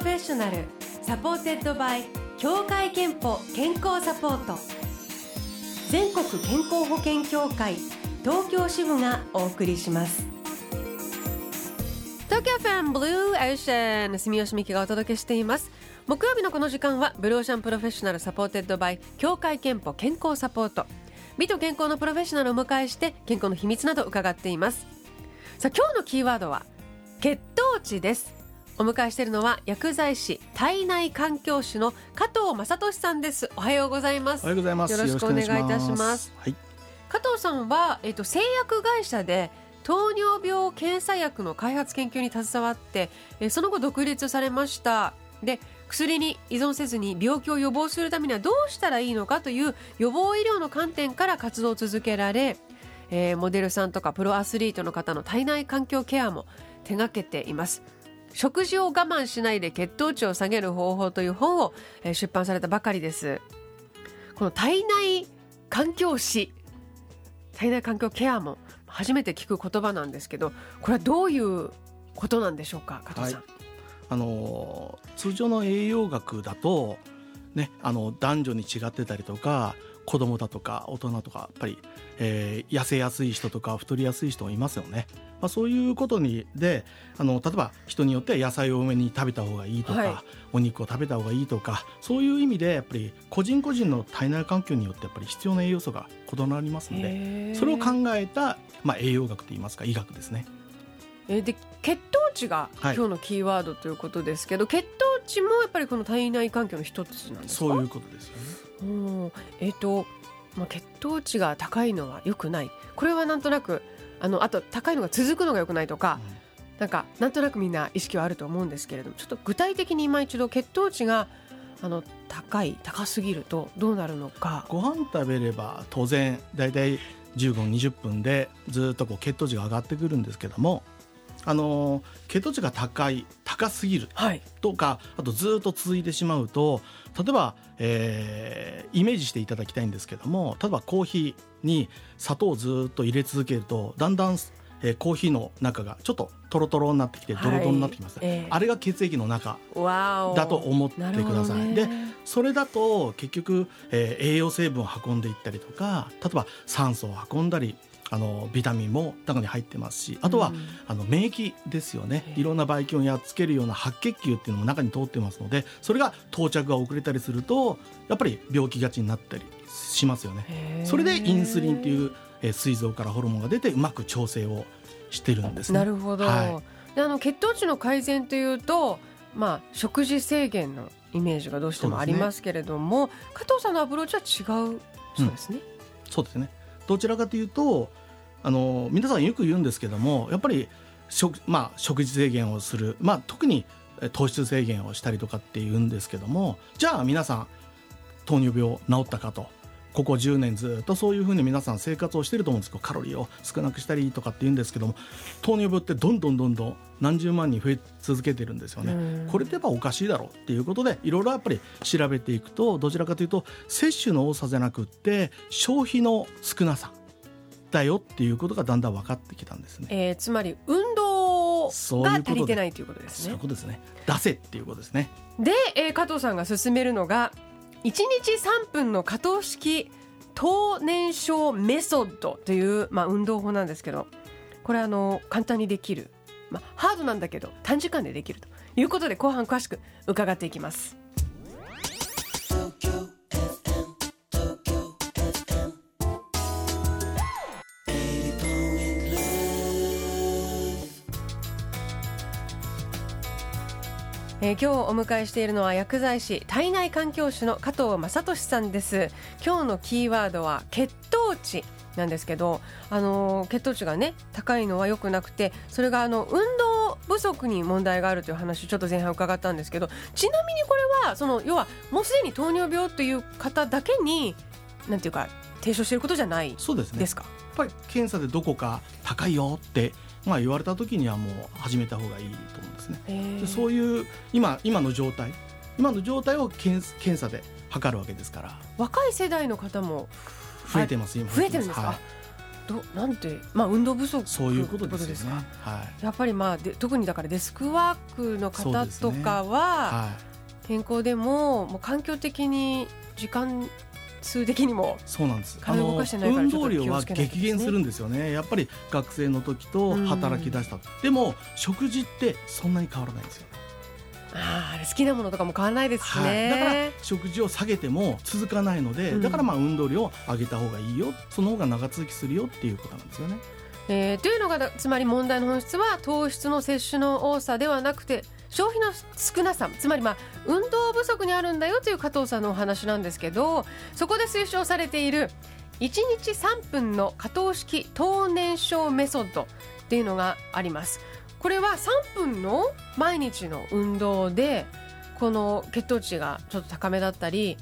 Professional supported by 協会けんぽ健康サポート。全国健康保険協会東京支部がお送りします。東京 FM Blue Ocean 住吉美希がお届けしています。木曜日のこの時間は Blue Ocean Professional supported by 協会けんぽ健康サポート。美と健康のプロフェッショナルを迎えして健康の秘密など伺っています。さあ今日のキーワードは血糖値です。お迎えしているのは薬剤師体内環境士の加藤正俊さんです。おはようございます。おはようございます。よろしくお願いいたします。はい、加藤さんは、えっと、製薬会社で糖尿病検査薬の開発研究に携わってえその後独立されました。で薬に依存せずに病気を予防するためにはどうしたらいいのかという予防医療の観点から活動を続けられ、えーモデルさんとかプロアスリートの方の体内環境ケアも手掛けています食事を我慢しないで血糖値を下げる方法という本をえー出版されたばかりです。この体内環境史。体内環境ケアも初めて聞く言葉なんですけどこれはどういうことなんでしょうか加藤さん、あの通常の栄養学だとねあの男女に違ってたりとか子供だとか大人とかやっぱり、えー痩せやすい人とか太りやすい人もいますよね。まあ、そういうことにであの例えば人によっては野菜を多めに食べた方がいいとか、はいお肉を食べた方がいいとかそういう意味でやっぱり個人個人の体内環境によってやっぱり必要な栄養素が異なりますのでそれを考えた、まあ、栄養学といいますか医学ですね。えーで血糖値がはい今日のキーワードということですけど、血糖値もやっぱりこの体内環境の一つなんですか？そういうことですよね。うんえっ、と、まあ、血糖値が高いのは良くないこれはなんとなくあのあと高いのが続くのが良くないとか、なんかなんとなくみんな意識はあると思うんですけれどもちょっと具体的に今一度血糖値があの高い高すぎるとどうなるのか。ご飯食べれば当然だいたい15、20分でずっとこう血糖値が上がってくるんですけどもあのー血糖値が高い高すぎるはい、とかあとずっと続いてしまうと例えば、えーイメージしていただきたいんですけども例えばコーヒーに砂糖をずっと入れ続けるとだんだん、えーコーヒーの中がちょっとトロトロになってきてドロドロになってきます、ええ。あれが血液の中だと思ってください。ね。でそれだと結局、えー栄養成分を運んでいったりとか例えば酸素を運んだりあのビタミンも中に入ってますしあとは、うん。あの免疫ですよね。いろんなばい菌をやっつけるような白血球っていうのも中に通ってますのでそれが到着が遅れたりするとやっぱり病気がちになったりしますよね。それでインスリンっていう、えー膵臓からホルモンが出てうまく調整をしてるんですね。なるほど、はであの血糖値の改善というと、まあ、食事制限のイメージがどうしてもありますけれども、加藤さんのアプローチは違うそうですね。そうですね。どちらかというとあの皆さんよく言うんですけどもやっぱり食,、まあ、食事制限をする、まあ、特にえ糖質制限をしたりとかって言うんですけどもじゃあ皆さん糖尿病治ったかと。ここ10年ずっとそういうふうに皆さん生活をしてると思うんです。けどカロリーを少なくしたりとかって言うんですけども糖尿病ってどんどんどんどん何十万人増え続けてるんですよね。うん。これってやっぱおかしいだろうっていうことでいろいろやっぱり調べていくとどちらかというと摂取の多さじゃなくって消費の少なさだよっていうことがだんだん分かってきたんですね。えーつまり運動が足りてないということですそういねうことですね。出せっていうことですね。で、えー加藤さんが勧めるのが1日3分の可動式糖燃焼メソッドという、まあ、運動法なんですけどこれあの簡単にできる、まあ、ハードなんだけど短時間でできるということで後半詳しく伺っていきます。えー今日お迎えしているのは薬剤師体内環境士の加藤正俊さんです今日のキーワードは血糖値なんですけど、あのー血糖値がね高いのは良くなくてそれがあの運動不足に問題があるという話ちょっと前半伺ったんですけどちなみにこれはその要はもうすでに糖尿病という方だけになんていうか提唱していることじゃないそうですね。ですかやっぱり検査でどこか高いよって、まあ、言われた時にはもう始めた方がいいと思うんですね。でそういう今今の状態今の状態を検検査で測るわけですから。若い世代の方も増えてます今。増えてるんですか、はい。どなんてまあ運動不足そういうことですよね。かはい。やっぱりまあで特にだからデスクワークの方とかは、はい。健康でももう環境的に時間数的にもそうなんです。体動かしてないから運動量は激減するんですよね。やっぱり学生の時と働き出した。でも食事ってそんなに変わらないんですよ。あ好きなものとかも変わらないですしはい。ね、だから食事を下げても続かないので、うんだからまあ運動量を上げた方がいいよ。その方が長続きするよっていうことなんですよね。えーというのがつまり問題の本質は糖質の摂取の多さではなくて消費の少なさつまりまあ運動不足にあるんだよという加藤さんのお話なんですけどそこで推奨されている1日3分の可糖式糖燃焼メソッドっていうのがあります。これは3分の毎日の運動でこの血糖値がちょっと高めだったり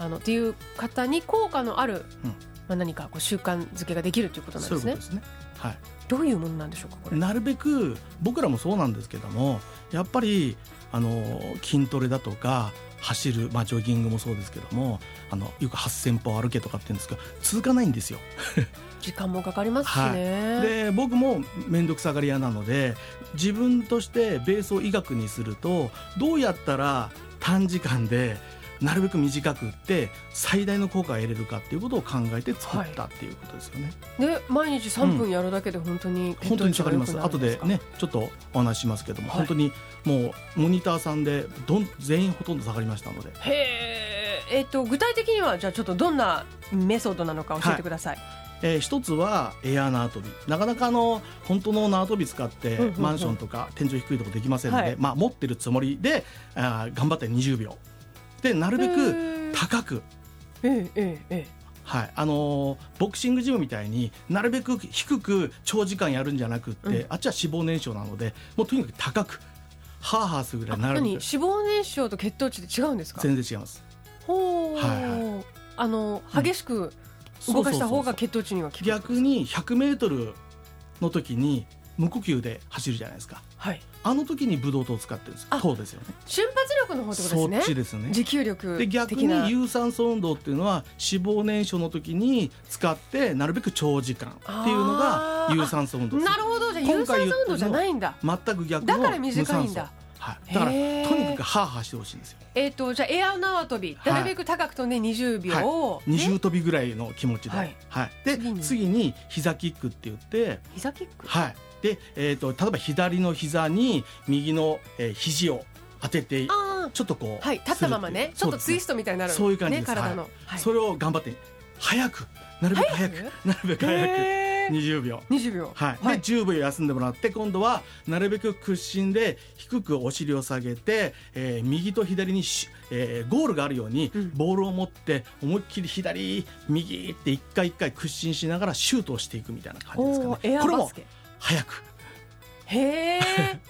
あのっていう方に効果のある、うん。まあ、何かこう習慣づけができるということなんですね。そういうことですね。はい。どういうものなんでしょうかこれなるべく僕らもそうなんですけどもやっぱりあの筋トレだとか走る、まあ、ジョギングもそうですけどもあのよく8,000歩歩けとかって言うんですけど続かないんですよ。時間もかかりますしね、で僕も面倒くさがり屋なので自分としてベースを医学にするとどうやったら短時間でなるべく短くって最大の効果を得れるかっていうことを考えて作ったっていうことですよね。で毎日3分やるだけで本当に本当に下がります後でねちょっとお話ししますけども、はい。本当にもうモニターさんでどん全員ほとんど下がりましたので。へええっと具体的にはじゃあちょっとどんなメソッドなのか教えてください、えー一つはエア縄跳びなかなかあの本当の縄跳び使ってうんうんうん。マンションとか天井低いとこできませんので、はい。まあ、持ってるつもりであー頑張って20秒でなるべへくー。高く、えええええはい。あのーボクシングジムみたいになるべく低く長時間やるんじゃなくって、うん。あっちは脂肪燃焼なのでもうとにかく高く。ハーハーするぐらいなる脂く。肪燃焼と血糖値って違うんですか？全然違います。ほう、はいあの激しく動かした方が血糖値には効く逆に100メートルの時に無呼吸で走るじゃないですかはい。あの時にブドウ糖を使ってるんですあ糖ですよね。瞬発力の方ってことそっですね。ちですね。持久力で逆に有酸素運動っていうのは脂肪燃焼の時に使ってなるべく長時間っていうのが有酸素運動なるほど。じゃあ有酸素運動じゃないんだ。全く逆のだから短いんだはい、だからとにかくハーハーしてほしいんですよ。えっ、とじゃあエア縄跳びはい。なるべく高く飛んで20秒、二重で跳びぐらいの気持ちで、ははい。いで次に。膝キックって言って。膝キック？はい、で、えー、と例えば左の膝に右の、えー、肘を当ててあちょっとこう。あはい。立ったままね。ちょっとツイスト、トみたいになるそういう感じです。ね体の、ははい。それを頑張って。早く。なるべく早く。なるべく早く20秒。20秒。はい、はい。で10秒休んでもらって今度はなるべく屈伸で低くお尻を下げて、えー右と左にし、えーゴールがあるようにうん。ボールを持って思いっきり左右って一回一回屈伸しながらシュートをしていくみたいな感じですかね。これも早く。へえ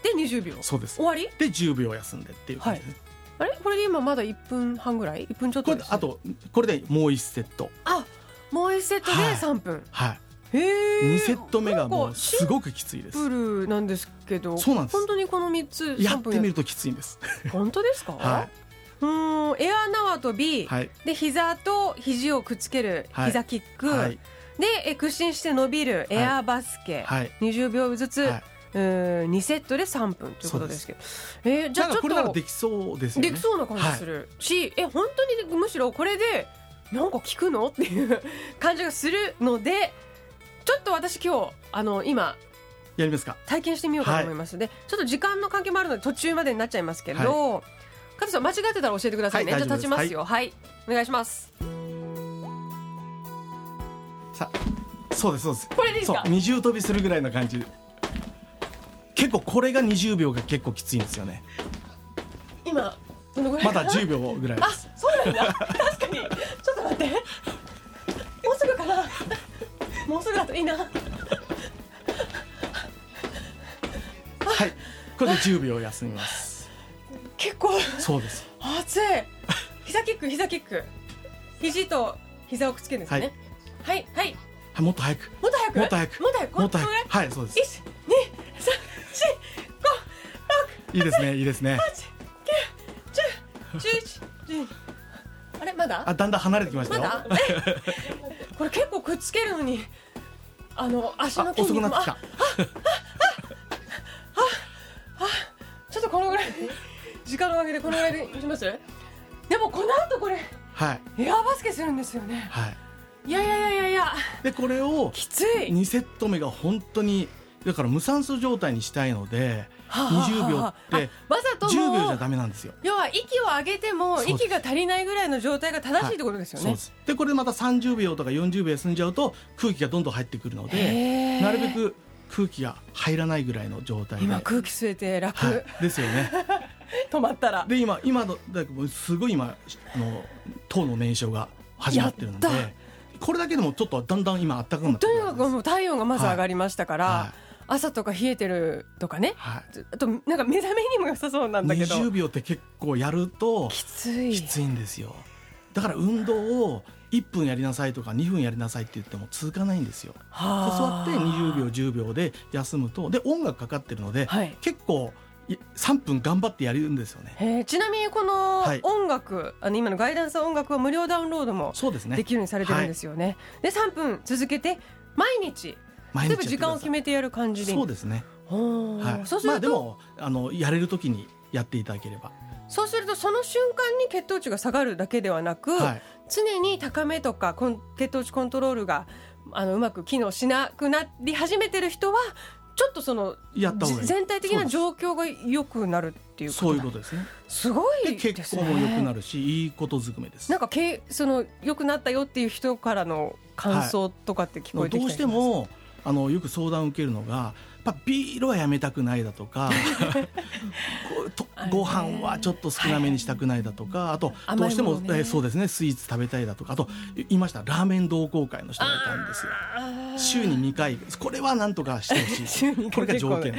で20秒。そうです。終わり？で10秒休んでっていう感じです、あれ？これで今まだ1分半ぐらい？1分ちょっことれです、であとこれでもう1セット。あもう1セットではい。3分、はい。へえ2セット目がもうすごくきついです。プルなんですけどそうなんです。本当にこの3つ3やってみるときついんです。本当ですか、はうーんエア縄跳び、いはい。で膝と肘をくっつけるはい。膝キック、はい。でえ屈伸して伸びるエアバスケ、はい。20秒ずつ、はい。うーん2セットで3分ということですけど。えーじゃあちょっなんかこれならとできそうですよね。できそうな感じする。し、え本当にむしろこれでなんか効くの？っていう感じがするのでちょっと私今日あの今やりますか？体験してみようかと思いますので、ちょっと時間の関係もあるので途中までになっちゃいますけど、加藤さん間違ってたら教えてくださいね、はいじゃあ立ちますよ。はい、お願いします。さあそうですそうです。これでいいですか？二重跳びするぐらいの感じ。結構これが20秒が結構きついんですよね。今どのぐらい？まだ10秒ぐらいであすそうなんだ。確かに。ちょっと待って。もうすぐかなもうすぐだといいな。はい。これで10秒休みます。結構。そうです。熱い。膝キック膝キック。肘と膝をくっつけるんですね。はい。はいはい。もっと早く。もっと早く？もっと早く。もっと早く？早く。はいそうです。一二三四五いいですねいいですね。十十一。十あれ？まだ？あだんだん離れてきましたよ。まだ？え？これ結構くっつけるのにあの足のあ筋肉も遅くなってきた。ちょっとこのぐらい時間のおかげでこのぐらいでいきます？でもこの後これはい。エアバスケするんですよね。はい。いやいやいやいやいや。でこれをきつい。2セット目が本当にだから無酸素状態にしたいのではあはあ20秒ってあ。わざと10もう秒じゃダメなんですよ。要は息を上げても息が足りないぐらいの状態が正しいってことですよね。そうでこれでまた30秒とか40秒休んじゃうと空気がどんどん入ってくるのでなるべく空気が入らないぐらいの状態で。今空気吸えて楽、はい、ですよね。止まったら。で今今のだすごい今あの糖の燃焼が始まってるのでこれだけでもちょっとだんだん今暖かくなってとくるにかくもう体温がまず上がりましたから、は朝とか冷えてるとかね。はい、あとなんか目覚めにも良さそうなんだけど。20秒って結構やるときつい。きついんですよ。だから運動を1分やりなさいとか2分やりなさいって言っても続かないんですよ。はあ。座って20秒10秒で休むと。で音楽かかってるので、はい。結構い3分頑張ってやるんですよね。ちなみにこのはい。音楽、あの今のガイダンス音楽は無料ダウンロードもできるようにされてるんですよね、で3分続けて毎日毎例えば時間を決めめてやる感じで。いいそうですね。はい。そうすると、まあでもあのやれる時にやっていただければ。そうするとその瞬間に血糖値が下がるだけではなく、はい。常に高めとか血糖値コントロールがあのうまく機能しなくなり始めてる人はちょっとそのやった方がいい。全体的な状況が良くなるっていうそういうなことですね。すごでいですね。血行も良くなるしいいことずくめです。なんかけその良くなったよっていう人からの感想とかって聞こえてきたりどうしてもあのよく相談を受けるのがやっぱビールはやめたくないだとか とご飯はちょっと少なめにしたくないだとかあとどうしてもね。えそうですねスイーツ食べたいだとかあと言いました。ラーメン同好会の人がいたんですよ。週に2回これはなんとかしてほしい。これが条件。で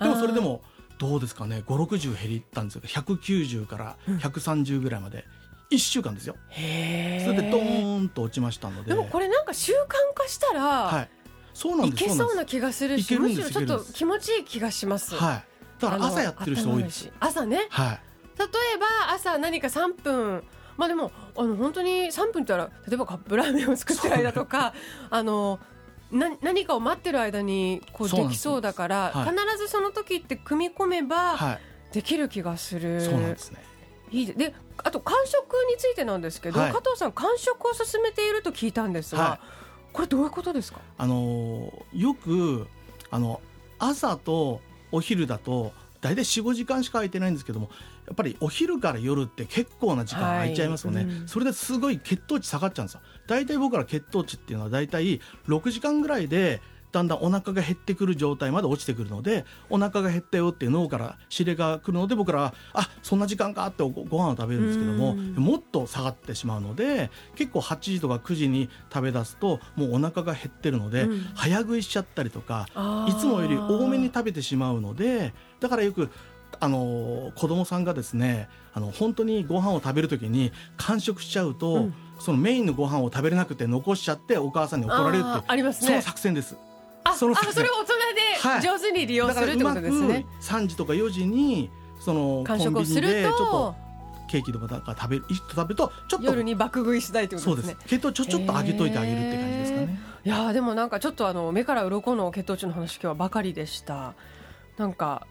もそれでもどうですかね560減ったんですよ。190から130ぐらいまで。1週間ですよ。へそれでドえーンと落ちましたので。でもこれなんか習慣化したら、はいそうなんい、ですけそうな気がするしむしろちょっと気持ちいい気がします、はい。だから朝やってる人多いです。朝ね。はい。例えば朝何か3分。まあでもあの本当に3分って言ったら例えばカップラーメンを作ってる間とかあのな何かを待ってる間にこうできそうだから、はい。必ずその時って組み込めばはい。できる気がする、そうなんですね。いいでであと間食についてなんですけど、はい。加藤さん間食を進めていると聞いたんですが、はこれどういうことですか？あのーよくあの朝とお昼だと大体45時間しか空いてないんですけどもやっぱりお昼から夜って結構な時間空いちゃいますよね、はいうん。それですごい血糖値下がっちゃうんですよ。大体僕ら血糖値っていうのは大体6時間ぐらいでだんだんお腹が減ってくる状態まで落ちてくるのでお腹が減ったよっていう脳から指令が来るので僕らはあそんな時間かってごご飯を食べるんですけどもうん。もっと下がってしまうので結構8時とか9時に食べ出すともうお腹が減ってるので、うん。早食いしちゃったりとかいつもより多めに食べてしまうのでだからよくあの子供さんがですねあの本当にご飯を食べるときに完食しちゃうと、うん。そのメインのご飯を食べれなくて残しちゃってお母さんに怒られるってありますね。その作戦です。あそのあそれを大人で上手に利用するってことですね。3時とか4時にそのコ間ンビニでちょっととケーキとか食べる一と食べるとちょっと夜に爆食いしたいってことですね。す。血糖ちょちょっと上げといてあげるって感じですかね。いやーでもなんかちょっとあの目から鱗の血糖値の話今日はばかりでした。なんか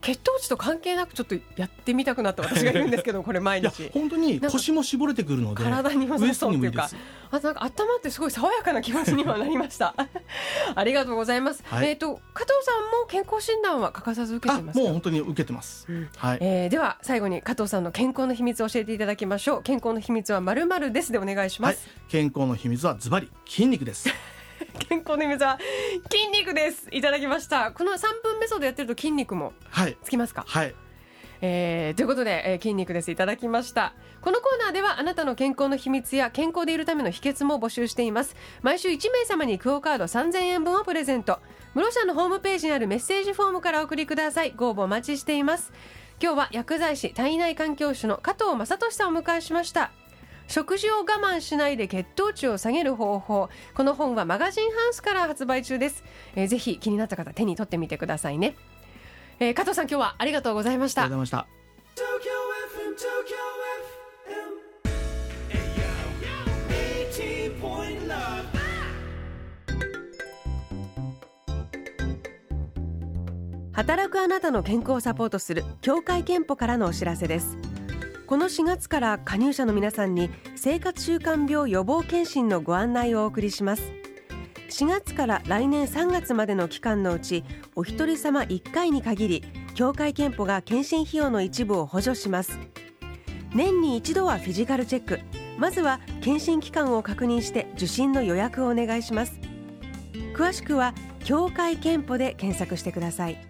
血糖値と関係なくちょっとやってみたくなった私がいるんですけどこれ毎日。本当に腰も絞れてくるので体に良さウエストにもいいです。あとなんか頭ってすごい爽やかな気持ちにはなりました。ありがとうございます、はい。えっ、と加藤さんも健康診断は欠かさず受けあてますか？もう本当に受けてます。うん。はい。えーでは最後に加藤さんの健康の秘密を教えていただきましょう。健康の秘密はまるまるです。でお願いしまはい。す、、健康の秘密はズバリ筋肉です。健康の秘密は筋肉です。いただきました。この3分メソッドやってると筋肉もはい。つきますか？はい。えーということで、えー筋肉です。いただきました。このコーナーではあなたの健康の秘密や健康でいるための秘訣も募集しています。毎週1名様にクオカード3000円分をプレゼント。室社のホームページにあるメッセージフォームからお送りください。ご応募お待ちしています。今日は薬剤師体内環境種の加藤正俊さんをお迎えしました食事を我慢しないで血糖値を下げる方法。この本はマガジンハウスから発売中です、えー、ぜひ気になった方手に取ってみてくださいね、えー、加藤さん今日はありがとうございました。ありがとうございました。働くあなたの健康をサポートする協会憲法からのお知らせです。この4月から加入者の皆さんに生活習慣病予防検診のご案内をお送りします。4月から来年3月までの期間のうちお一人様1回に限り協会けんぽが健診費用の一部を補助します。年に一度はフィジカルチェック。まずは健診機関を確認して受診の予約をお願いします。詳しくは協会けんぽで検索してください。